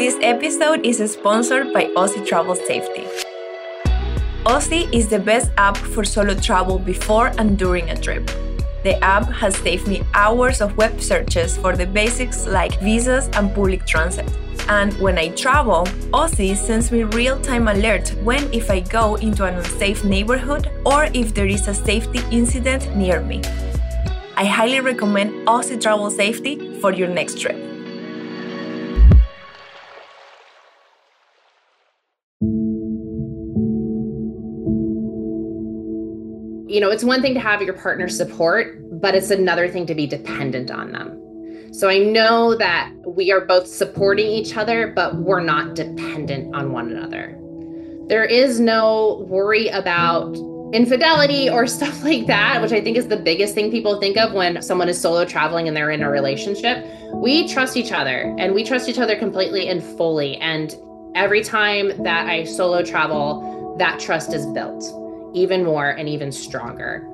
This episode is sponsored by OZZI Travel Safety. OZZI is the best app for solo travel before and during a trip. The app has saved me hours of web searches for the basics like visas and public transit. And when I travel, OZZI sends me real time alerts when if I go into an unsafe neighborhood or if there is a safety incident near me. I highly recommend OZZI Travel Safety for your next trip. You know, it's one thing to have your partner support, but it's another thing to be dependent on them. So I know that we are both supporting each other, but we're not dependent on one another. There is no worry about infidelity or stuff like that, which I think is the biggest thing people think of when someone is solo traveling and they're in a relationship. We trust each other and we trust each other completely and fully. And every time that I solo travel, that trust is built even more and even stronger.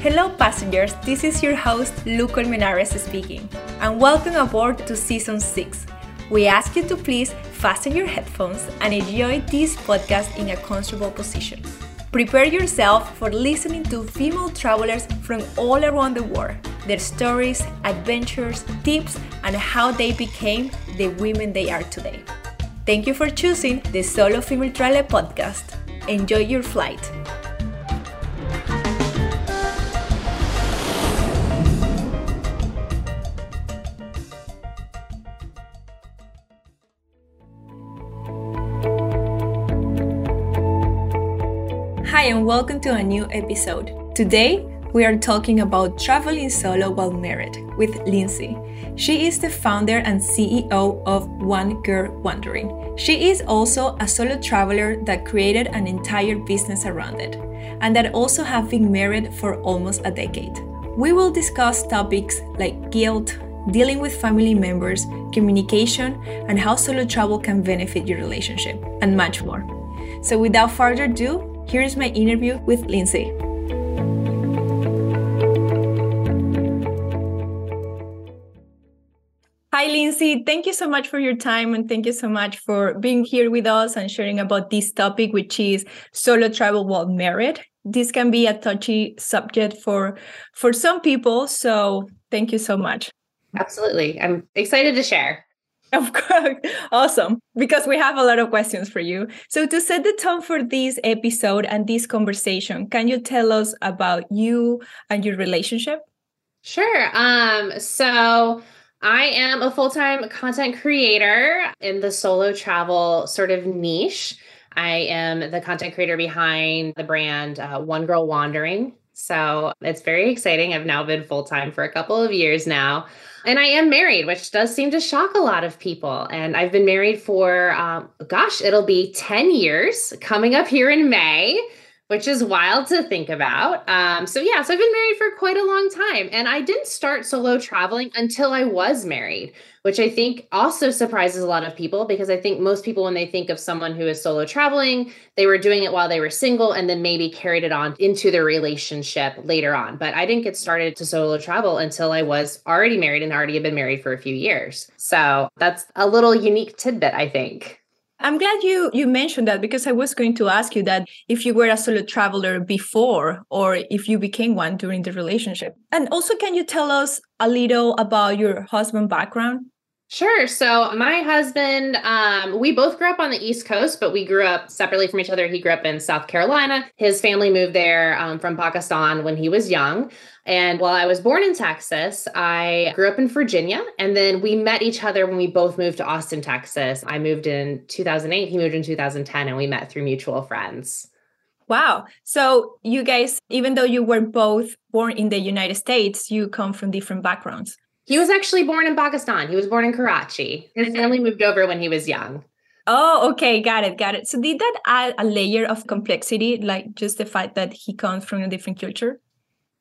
Hello, passengers. This is your host, Lu Colmenares speaking, and welcome aboard to Season 6. We ask you to please fasten your headphones and enjoy this podcast in a comfortable position. Prepare yourself for listening to female travelers from all around the world, their stories, adventures, tips, and how they became the women they are today. Thank you for choosing the Solo Female Traveler podcast. Enjoy your flight. And welcome to a new episode. Today, we are talking about traveling solo while married with Lindsay. She is the founder and CEO of One Girl Wandering. She is also a solo traveler that created an entire business around it, and that also have been married for almost a decade. We will discuss topics like guilt, dealing with family members, communication, and how solo travel can benefit your relationship, and much more. So, without further ado, here is my interview with Lindsay. Hi, Lindsay. Thank you so much for your time and thank you so much for being here with us and sharing about this topic, which is solo travel while married. This can be a touchy subject for for some people, so thank you so much. Absolutely. I'm excited to share. Of course. Awesome. Because we have a lot of questions for you. So, to set the tone for this episode and this conversation, can you tell us about you and your relationship? Sure. Um, so, I am a full time content creator in the solo travel sort of niche. I am the content creator behind the brand uh, One Girl Wandering. So, it's very exciting. I've now been full time for a couple of years now. And I am married, which does seem to shock a lot of people. And I've been married for, um, gosh, it'll be 10 years coming up here in May which is wild to think about. Um, so yeah, so I've been married for quite a long time, and I didn't start solo traveling until I was married, which I think also surprises a lot of people because I think most people, when they think of someone who is solo traveling, they were doing it while they were single and then maybe carried it on into their relationship later on. But I didn't get started to solo travel until I was already married and already had been married for a few years. So that's a little unique tidbit, I think. I'm glad you you mentioned that because I was going to ask you that if you were a solo traveler before or if you became one during the relationship. And also can you tell us a little about your husband background? Sure. So my husband, um, we both grew up on the East Coast, but we grew up separately from each other. He grew up in South Carolina. His family moved there um, from Pakistan when he was young. And while I was born in Texas, I grew up in Virginia. And then we met each other when we both moved to Austin, Texas. I moved in 2008, he moved in 2010, and we met through mutual friends. Wow. So you guys, even though you were both born in the United States, you come from different backgrounds. He was actually born in Pakistan. He was born in Karachi. His family moved over when he was young. Oh, okay. Got it. Got it. So did that add a layer of complexity, like just the fact that he comes from a different culture?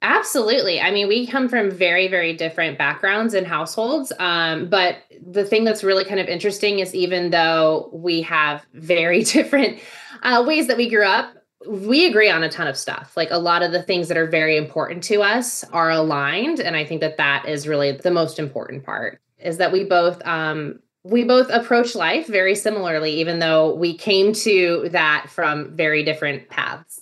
Absolutely. I mean, we come from very, very different backgrounds and households. Um, but the thing that's really kind of interesting is even though we have very different uh, ways that we grew up, we agree on a ton of stuff. Like a lot of the things that are very important to us are aligned. And I think that that is really the most important part is that we both, um, we both approach life very similarly, even though we came to that from very different paths.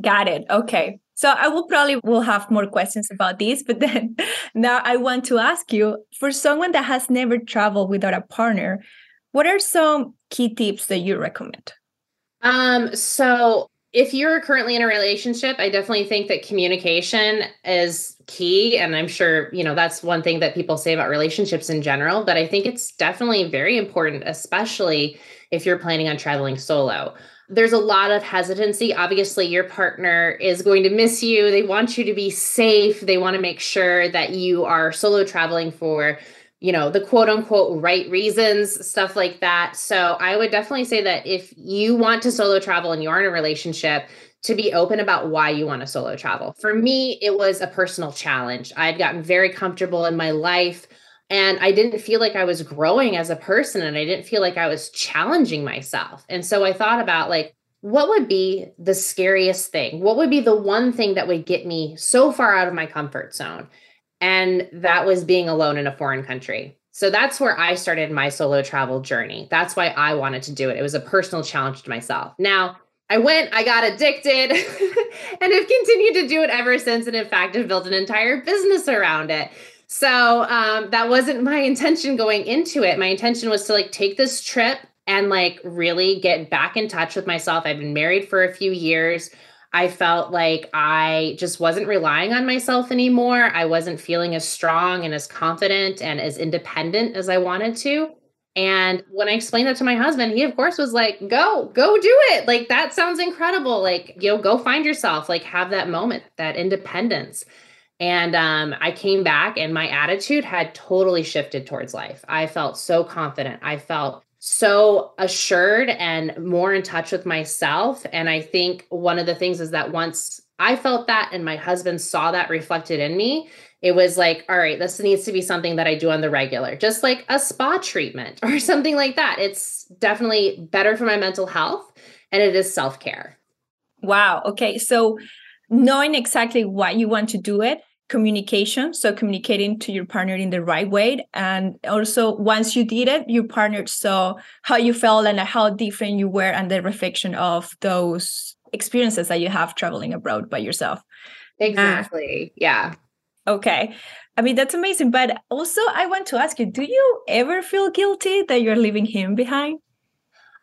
Got it. Okay. So I will probably will have more questions about this, but then now I want to ask you for someone that has never traveled without a partner, what are some key tips that you recommend? Um, so if you're currently in a relationship, I definitely think that communication is key. And I'm sure, you know, that's one thing that people say about relationships in general, but I think it's definitely very important, especially if you're planning on traveling solo. There's a lot of hesitancy. Obviously, your partner is going to miss you. They want you to be safe. They want to make sure that you are solo traveling for you know, the quote unquote right reasons, stuff like that. So I would definitely say that if you want to solo travel and you're in a relationship, to be open about why you want to solo travel. For me, it was a personal challenge. I had gotten very comfortable in my life and I didn't feel like I was growing as a person and I didn't feel like I was challenging myself. And so I thought about like, what would be the scariest thing? What would be the one thing that would get me so far out of my comfort zone? And that was being alone in a foreign country. So that's where I started my solo travel journey. That's why I wanted to do it. It was a personal challenge to myself. Now, I went, I got addicted, and have continued to do it ever since. And in fact, have built an entire business around it. So um, that wasn't my intention going into it. My intention was to like take this trip and like really get back in touch with myself. I've been married for a few years. I felt like I just wasn't relying on myself anymore. I wasn't feeling as strong and as confident and as independent as I wanted to. And when I explained that to my husband, he of course was like, "Go, go do it. Like that sounds incredible. Like, you know, go find yourself, like have that moment, that independence." And um, I came back and my attitude had totally shifted towards life. I felt so confident. I felt so assured and more in touch with myself. And I think one of the things is that once I felt that and my husband saw that reflected in me, it was like, all right, this needs to be something that I do on the regular, just like a spa treatment or something like that. It's definitely better for my mental health and it is self care. Wow. Okay. So, knowing exactly why you want to do it communication so communicating to your partner in the right way. And also once you did it your partner saw how you felt and how different you were and the reflection of those experiences that you have traveling abroad by yourself. Exactly. Yeah. Okay. I mean that's amazing. But also i want to ask you do you ever feel guilty that you're leaving him behind?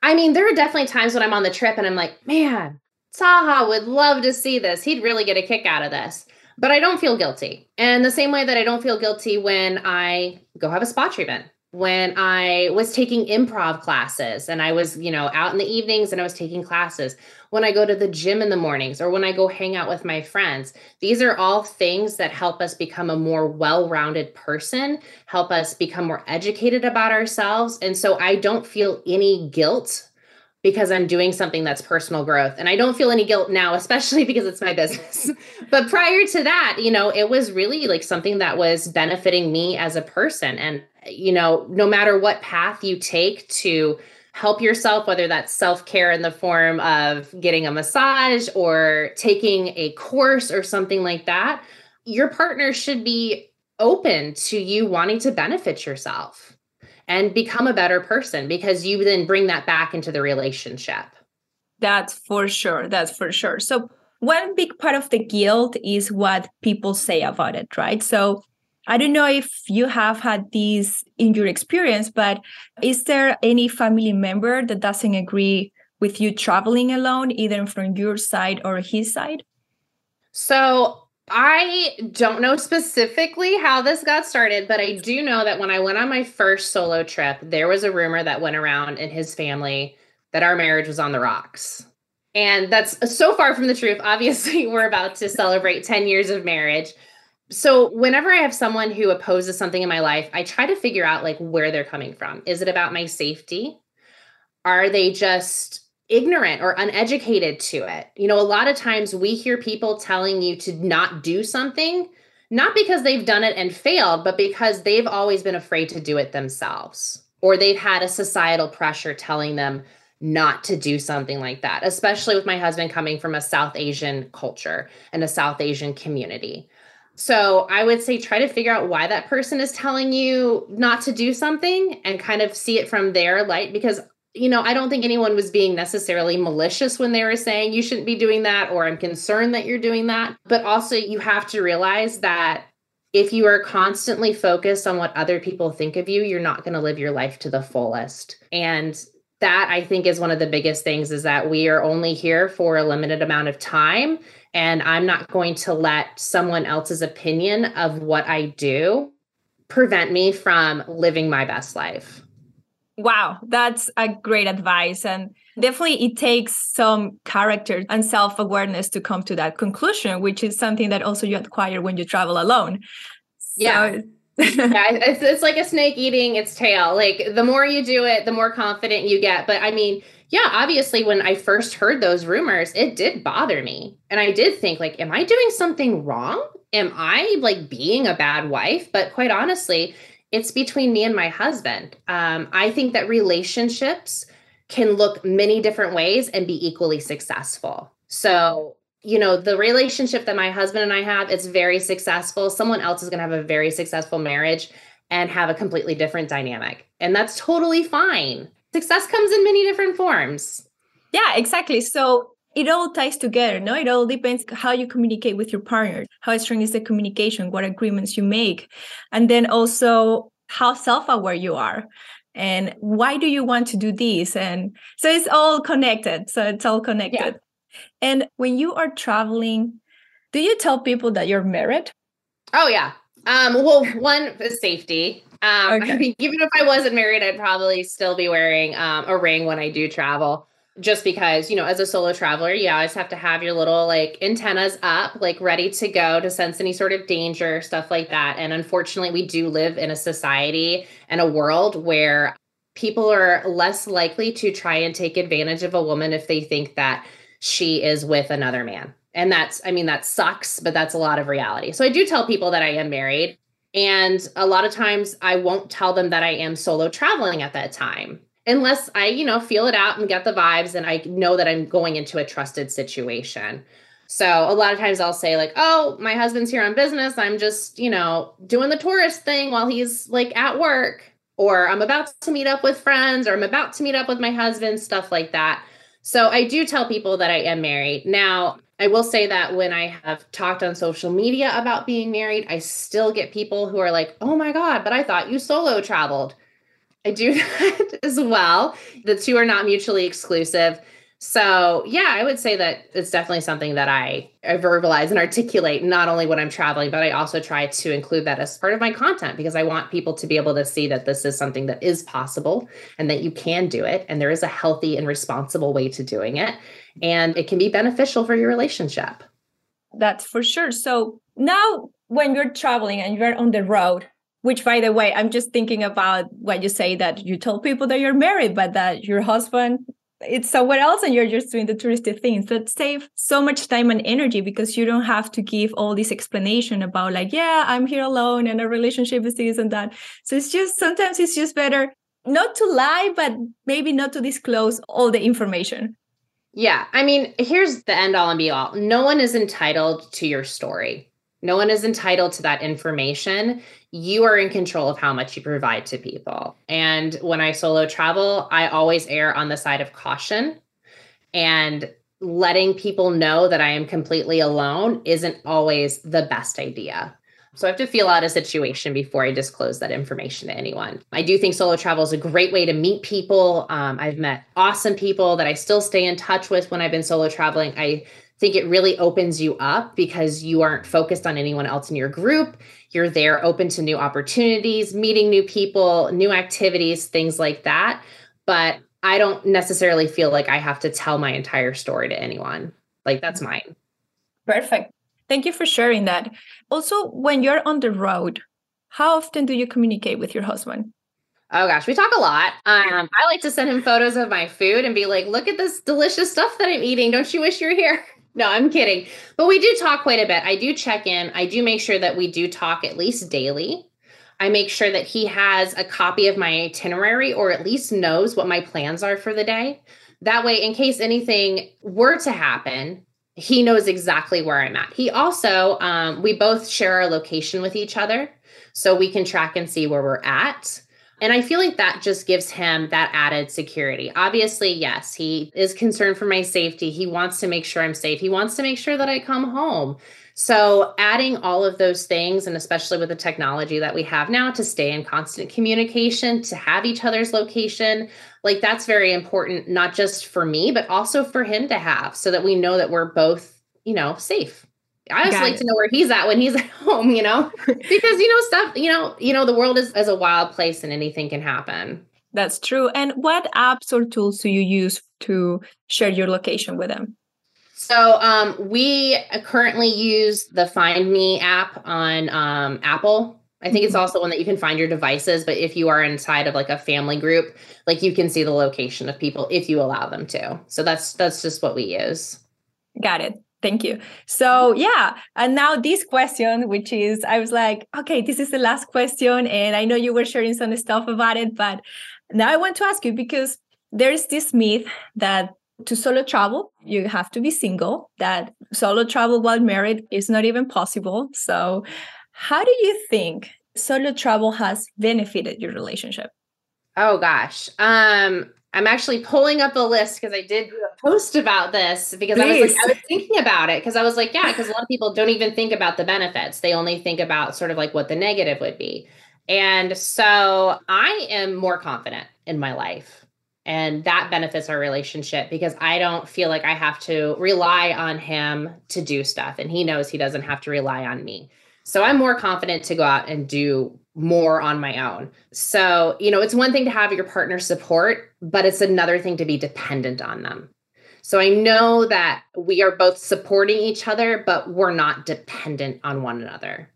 I mean there are definitely times when i'm on the trip and i'm like man Taha would love to see this. He'd really get a kick out of this but I don't feel guilty. And the same way that I don't feel guilty when I go have a spa treatment, when I was taking improv classes and I was, you know, out in the evenings and I was taking classes, when I go to the gym in the mornings or when I go hang out with my friends. These are all things that help us become a more well rounded person, help us become more educated about ourselves. And so I don't feel any guilt because I'm doing something that's personal growth. And I don't feel any guilt now, especially because it's my business. but prior to that, you know, it was really like something that was benefiting me as a person. And, you know, no matter what path you take to help yourself, whether that's self care in the form of getting a massage or taking a course or something like that, your partner should be open to you wanting to benefit yourself and become a better person because you then bring that back into the relationship. That's for sure. That's for sure. So, one big part of the guilt is what people say about it, right? So, I don't know if you have had these in your experience, but is there any family member that doesn't agree with you traveling alone, either from your side or his side? So, I don't know specifically how this got started, but I do know that when I went on my first solo trip, there was a rumor that went around in his family that our marriage was on the rocks. And that's so far from the truth. Obviously, we're about to celebrate 10 years of marriage. So, whenever I have someone who opposes something in my life, I try to figure out like where they're coming from. Is it about my safety? Are they just ignorant or uneducated to it. You know, a lot of times we hear people telling you to not do something, not because they've done it and failed, but because they've always been afraid to do it themselves, or they've had a societal pressure telling them not to do something like that, especially with my husband coming from a South Asian culture and a South Asian community. So I would say try to figure out why that person is telling you not to do something and kind of see it from their light because you know, I don't think anyone was being necessarily malicious when they were saying you shouldn't be doing that or I'm concerned that you're doing that. But also you have to realize that if you are constantly focused on what other people think of you, you're not going to live your life to the fullest. And that I think is one of the biggest things is that we are only here for a limited amount of time and I'm not going to let someone else's opinion of what I do prevent me from living my best life. Wow, that's a great advice. And definitely it takes some character and self awareness to come to that conclusion, which is something that also you acquire when you travel alone. So- yeah. yeah, it's, it's like a snake eating its tail. Like the more you do it, the more confident you get. But I mean, yeah, obviously when I first heard those rumors, it did bother me. And I did think like am I doing something wrong? Am I like being a bad wife? But quite honestly, it's between me and my husband. Um, I think that relationships can look many different ways and be equally successful. So, you know, the relationship that my husband and I have, it's very successful. Someone else is going to have a very successful marriage and have a completely different dynamic. And that's totally fine success comes in many different forms. Yeah, exactly. So it all ties together. No, it all depends how you communicate with your partner, how strong is the communication, what agreements you make, and then also how self-aware you are and why do you want to do this and so it's all connected so it's all connected yeah. and when you are traveling do you tell people that you're married oh yeah um well one is safety um, okay. I mean, even if I wasn't married, I'd probably still be wearing um, a ring when I do travel. Just because, you know, as a solo traveler, you always have to have your little like antennas up, like ready to go to sense any sort of danger, stuff like that. And unfortunately, we do live in a society and a world where people are less likely to try and take advantage of a woman if they think that she is with another man. And that's, I mean, that sucks, but that's a lot of reality. So I do tell people that I am married. And a lot of times I won't tell them that I am solo traveling at that time unless I, you know, feel it out and get the vibes and I know that I'm going into a trusted situation. So a lot of times I'll say like, "Oh, my husband's here on business. I'm just, you know, doing the tourist thing while he's like at work." Or I'm about to meet up with friends or I'm about to meet up with my husband, stuff like that. So I do tell people that I am married. Now, I will say that when I have talked on social media about being married, I still get people who are like, oh my God, but I thought you solo traveled. I do that as well. The two are not mutually exclusive. So, yeah, I would say that it's definitely something that I, I verbalize and articulate not only when I'm traveling, but I also try to include that as part of my content because I want people to be able to see that this is something that is possible and that you can do it. And there is a healthy and responsible way to doing it. And it can be beneficial for your relationship. That's for sure. So, now when you're traveling and you're on the road, which by the way i'm just thinking about what you say that you told people that you're married but that your husband it's somewhere else and you're just doing the touristy things that save so much time and energy because you don't have to give all this explanation about like yeah i'm here alone and a relationship is this and that. So it's just sometimes it's just better not to lie but maybe not to disclose all the information. Yeah i mean here's the end all and be all. No one is entitled to your story no one is entitled to that information. You are in control of how much you provide to people. And when I solo travel, I always err on the side of caution and letting people know that I am completely alone isn't always the best idea. So I have to feel out a situation before I disclose that information to anyone. I do think solo travel is a great way to meet people. Um, I've met awesome people that I still stay in touch with when I've been solo traveling. I think it really opens you up because you aren't focused on anyone else in your group. You're there open to new opportunities, meeting new people, new activities, things like that. But I don't necessarily feel like I have to tell my entire story to anyone. Like that's mine. Perfect. Thank you for sharing that. Also, when you're on the road, how often do you communicate with your husband? Oh gosh, we talk a lot. Um, I like to send him photos of my food and be like, "Look at this delicious stuff that I'm eating. Don't you wish you were here?" No, I'm kidding. But we do talk quite a bit. I do check in. I do make sure that we do talk at least daily. I make sure that he has a copy of my itinerary or at least knows what my plans are for the day. That way, in case anything were to happen, he knows exactly where I'm at. He also, um, we both share our location with each other. So we can track and see where we're at. And I feel like that just gives him that added security. Obviously, yes, he is concerned for my safety. He wants to make sure I'm safe. He wants to make sure that I come home. So, adding all of those things, and especially with the technology that we have now to stay in constant communication, to have each other's location, like that's very important, not just for me, but also for him to have so that we know that we're both, you know, safe. I just like it. to know where he's at when he's at home, you know, because you know stuff, you know, you know the world is as a wild place and anything can happen. That's true. And what apps or tools do you use to share your location with them? So um, we currently use the Find Me app on um, Apple. I think it's mm-hmm. also one that you can find your devices, but if you are inside of like a family group, like you can see the location of people if you allow them to. So that's that's just what we use. Got it. Thank you. So yeah, and now this question, which is, I was like, okay, this is the last question, and I know you were sharing some stuff about it, but now I want to ask you because there is this myth that to solo travel, you have to be single, that solo travel while married is not even possible. So, how do you think solo travel has benefited your relationship? Oh gosh. Um I'm actually pulling up a list because I did do a post about this because I was like, I was thinking about it because I was like, yeah, because a lot of people don't even think about the benefits. They only think about sort of like what the negative would be. And so I am more confident in my life and that benefits our relationship because I don't feel like I have to rely on him to do stuff. And he knows he doesn't have to rely on me. So I'm more confident to go out and do more on my own. So, you know, it's one thing to have your partner support, but it's another thing to be dependent on them. So I know that we are both supporting each other, but we're not dependent on one another.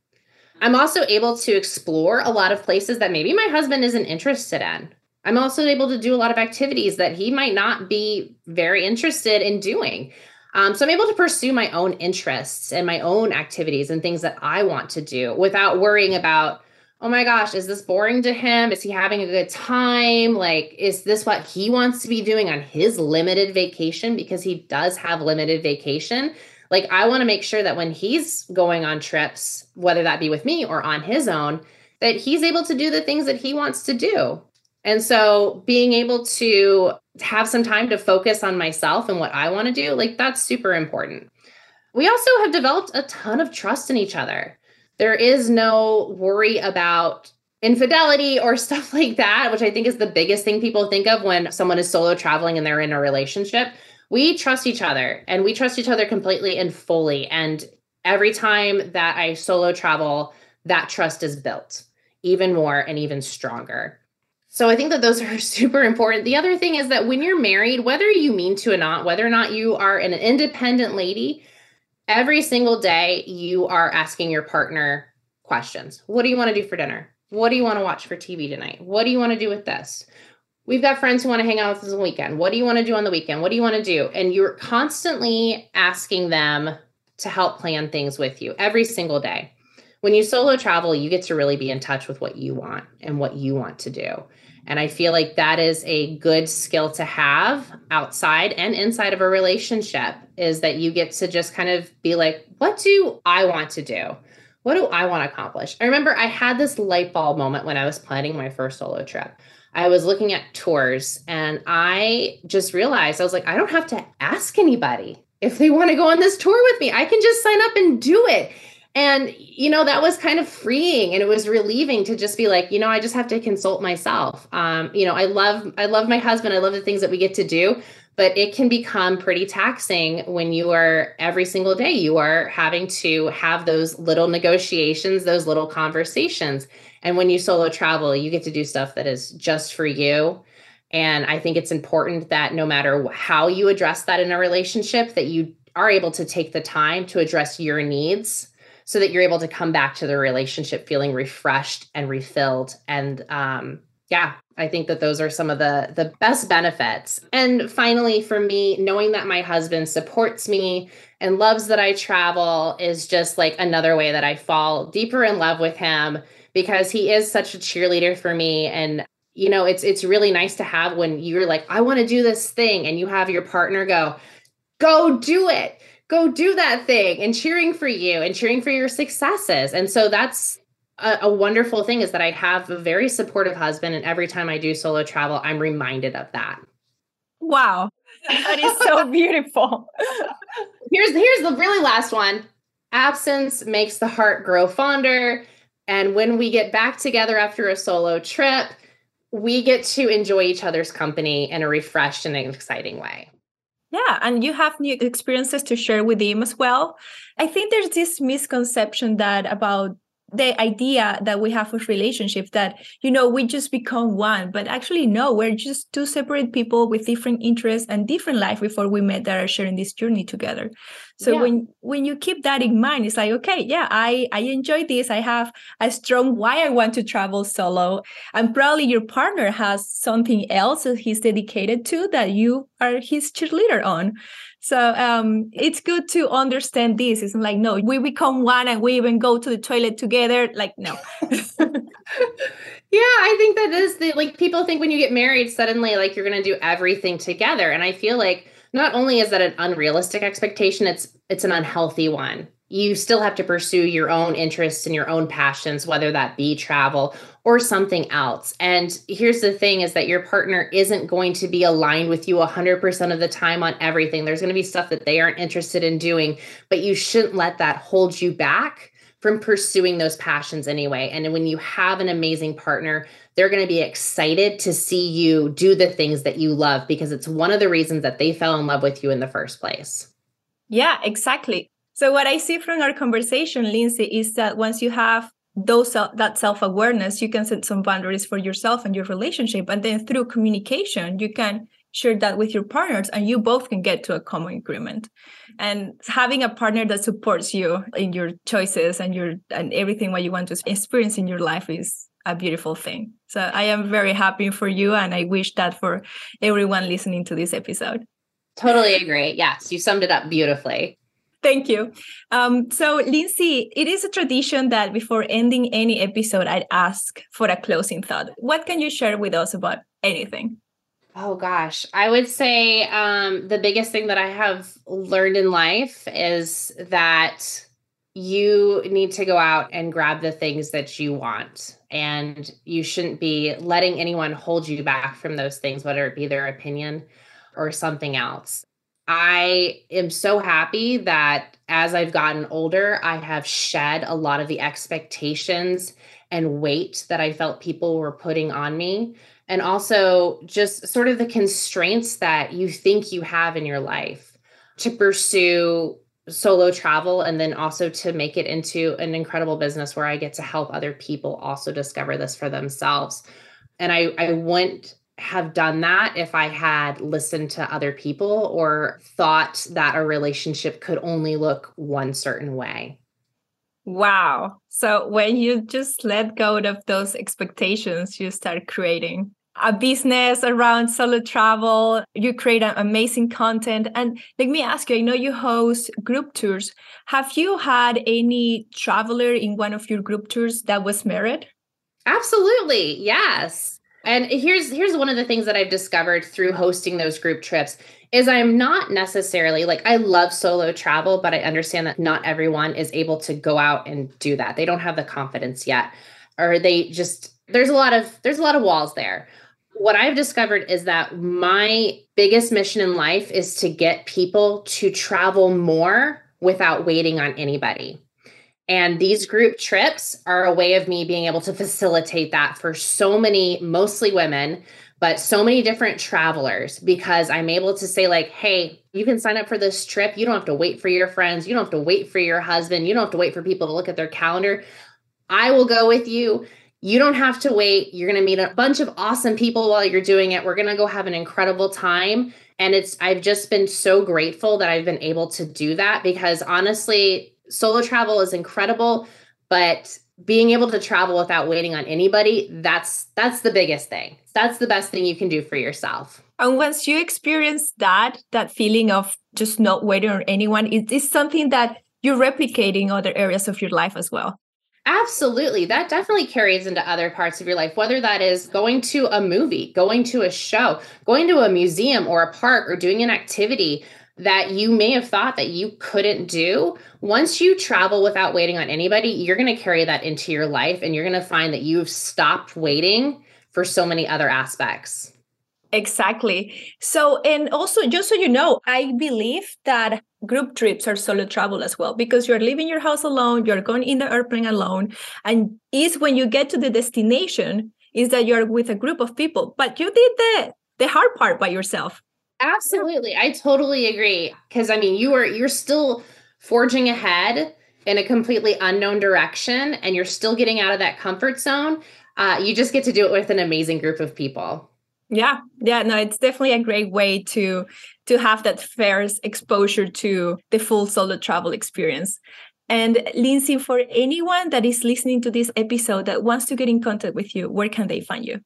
I'm also able to explore a lot of places that maybe my husband isn't interested in I'm also able to do a lot of activities that he might not be very interested in doing. Um, so I'm able to pursue my own interests and my own activities and things that I want to do without worrying about, oh my gosh, is this boring to him? Is he having a good time? Like, is this what he wants to be doing on his limited vacation? Because he does have limited vacation. Like, I want to make sure that when he's going on trips, whether that be with me or on his own, that he's able to do the things that he wants to do. And so being able to have some time to focus on myself and what I want to do, like that's super important. We also have developed a ton of trust in each other. There is no worry about infidelity or stuff like that, which I think is the biggest thing people think of when someone is solo traveling and they're in a relationship. We trust each other and we trust each other completely and fully. And every time that I solo travel, that trust is built even more and even stronger. So I think that those are super important. The other thing is that when you're married, whether you mean to or not, whether or not you are an independent lady, every single day you are asking your partner questions. What do you want to do for dinner? What do you want to watch for TV tonight? What do you want to do with this? We've got friends who want to hang out with us on the weekend. What do you want to do on the weekend? What do you want to do? And you're constantly asking them to help plan things with you every single day. When you solo travel, you get to really be in touch with what you want and what you want to do. And I feel like that is a good skill to have outside and inside of a relationship is that you get to just kind of be like, what do I want to do? What do I want to accomplish? I remember I had this light bulb moment when I was planning my first solo trip. I was looking at tours and I just realized I was like, I don't have to ask anybody if they want to go on this tour with me. I can just sign up and do it. And, you know, that was kind of freeing and it was relieving to just be like, you know, I just have to consult myself. Um, you know, I love, I love my husband. I love the things that we get to do, but it can become pretty taxing when you are every single day, you are having to have those little negotiations, those little conversations. And when you solo travel, you get to do stuff that is just for you. And I think it's important that no matter how you address that in a relationship, that you are able to take the time to address your needs so that you're able to come back to the relationship feeling refreshed and refilled. And um, yeah i think that those are some of the the best benefits. And finally for me knowing that my husband supports me and loves that i travel is just like another way that i fall deeper in love with him because he is such a cheerleader for me. And you know, it's it's really nice to have when you're like, I want to do this thing, and you have your partner go, go do it, go do that thing, and cheering for you and cheering for your successes. And so that's a, a wonderful thing is that I have a very supportive husband, and every time I do solo travel, I'm reminded of that. Wow, that is so beautiful. here's here's the really last one. Absence makes the heart grow fonder. And when we get back together after a solo trip, we get to enjoy each other's company in a refreshed and exciting way. Yeah, and you have new experiences to share with him as well. I think there's this misconception that about the idea that we have with relationships that you know we just become one but actually no we're just two separate people with different interests and different life before we met that are sharing this journey together. So yeah. when when you keep that in mind it's like okay yeah i i enjoy this. I have a strong why i want to travel solo. And probably your partner has something else that he's dedicated to that you are his cheerleader on so um, it's good to understand this. It's like, no, we become one and we even go to the toilet together. Like, no. yeah, I think that is the like people think when you get married, suddenly like you're gonna do everything together. And I feel like not only is that an unrealistic expectation, it's it's an unhealthy one you still have to pursue your own interests and your own passions whether that be travel or something else. And here's the thing is that your partner isn't going to be aligned with you 100% of the time on everything. There's going to be stuff that they aren't interested in doing but you shouldn't let that hold you back from pursuing those passions anyway. And when you have an amazing partner they're going to be excited to see you do the things that you love because it's one of the reasons that they fell in love with you in the first place. Yeah exactly so what I see from our conversation, Lindsay, is that once you have those that self-awareness, you can set some boundaries for yourself and your relationship. And then through communication, you can share that with your partners and you both can get to a common agreement. And having a partner that supports you in your choices and your and everything what you want to experience in your life is a beautiful thing. So I am very happy for you and I wish that for everyone listening to this episode. Totally agree. Yes, you summed it up beautifully. Thank you. Um, so, Lindsay, it is a tradition that before ending any episode, I'd ask for a closing thought. What can you share with us about anything? Oh gosh, I would say um, the biggest thing that I have learned in life is that you need to go out and grab the things that you want. And you shouldn't be letting anyone hold you back from those things, whether it be their opinion or something else. I am so happy that as I've gotten older, I have shed a lot of the expectations and weight that I felt people were putting on me. And also just sort of the constraints that you think you have in your life to pursue solo travel and then also to make it into an incredible business where I get to help other people also discover this for themselves. And I, I wouldn't have done that if I had listened to other people or thought that a relationship could only look one certain way. Wow. So when you just let go of those expectations, you start creating a business around solo travel. You create amazing content. And let me ask you I know you host group tours. Have you had any traveler in one of your group tours that was married? Absolutely. Yes. And here's here's one of the things that I've discovered through hosting those group trips is I'm not necessarily like I love solo travel, but I understand that not everyone is able to go out and do that. They don't have the confidence yet or they just there's a lot of there's a lot of walls there. What I've discovered is that my biggest mission in life is to get people to travel more without waiting on anybody. And these group trips are a way of me being able to facilitate that for so many, mostly women, but so many different travelers because I'm able to say, like, hey, you can sign up for this trip. You don't have to wait for your friends. You don't have to wait for your husband. You don't have to wait for people to look at their calendar. I will go with you. You don't have to wait. You're going to meet a bunch of awesome people while you're doing it. We're going to go have an incredible time. And it's, I've just been so grateful that I've been able to do that because honestly, solo travel is incredible, but being able to travel without waiting on anybody, that's that's the biggest thing. That's the best thing you can do for yourself. And once you experience that, that feeling of just not waiting on anyone, it is something that you replicate in other areas of your life as well. Absolutely. That definitely carries into other parts of your life, whether that is going to a movie, going to a show, going to a museum or a park, or doing an activity that you may have thought that you couldn't do. Once you travel without waiting on anybody, you're going to carry that into your life and you're going to find that you've stopped waiting for so many other aspects. Exactly. So, and also, just so you know, I believe that group trips are solo travel as well because you're leaving your house alone, you're going in the airplane alone, and is when you get to the destination is that you're with a group of people. But you did the the hard part by yourself. Absolutely, I totally agree. Because I mean, you are you're still forging ahead in a completely unknown direction, and you're still getting out of that comfort zone. Uh, you just get to do it with an amazing group of people. Yeah, yeah, no, it's definitely a great way to to have that first exposure to the full solo travel experience. And Lindsay, for anyone that is listening to this episode that wants to get in contact with you, where can they find you?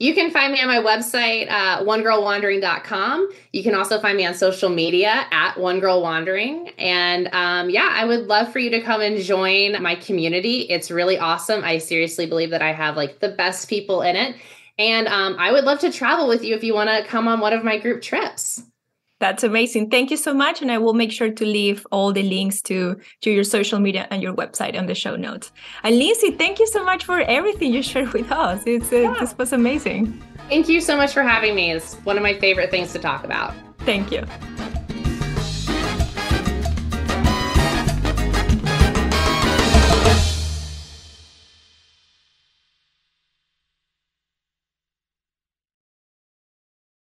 You can find me on my website, uh, onegirlwandering.com. You can also find me on social media at onegirlwandering. And um, yeah, I would love for you to come and join my community. It's really awesome. I seriously believe that I have like the best people in it. And um, I would love to travel with you if you want to come on one of my group trips. That's amazing. Thank you so much. And I will make sure to leave all the links to, to your social media and your website on the show notes. And Lindsay, thank you so much for everything you shared with us. It's, uh. This was amazing. Thank you so much for having me. It's one of my favorite things to talk about. Thank you.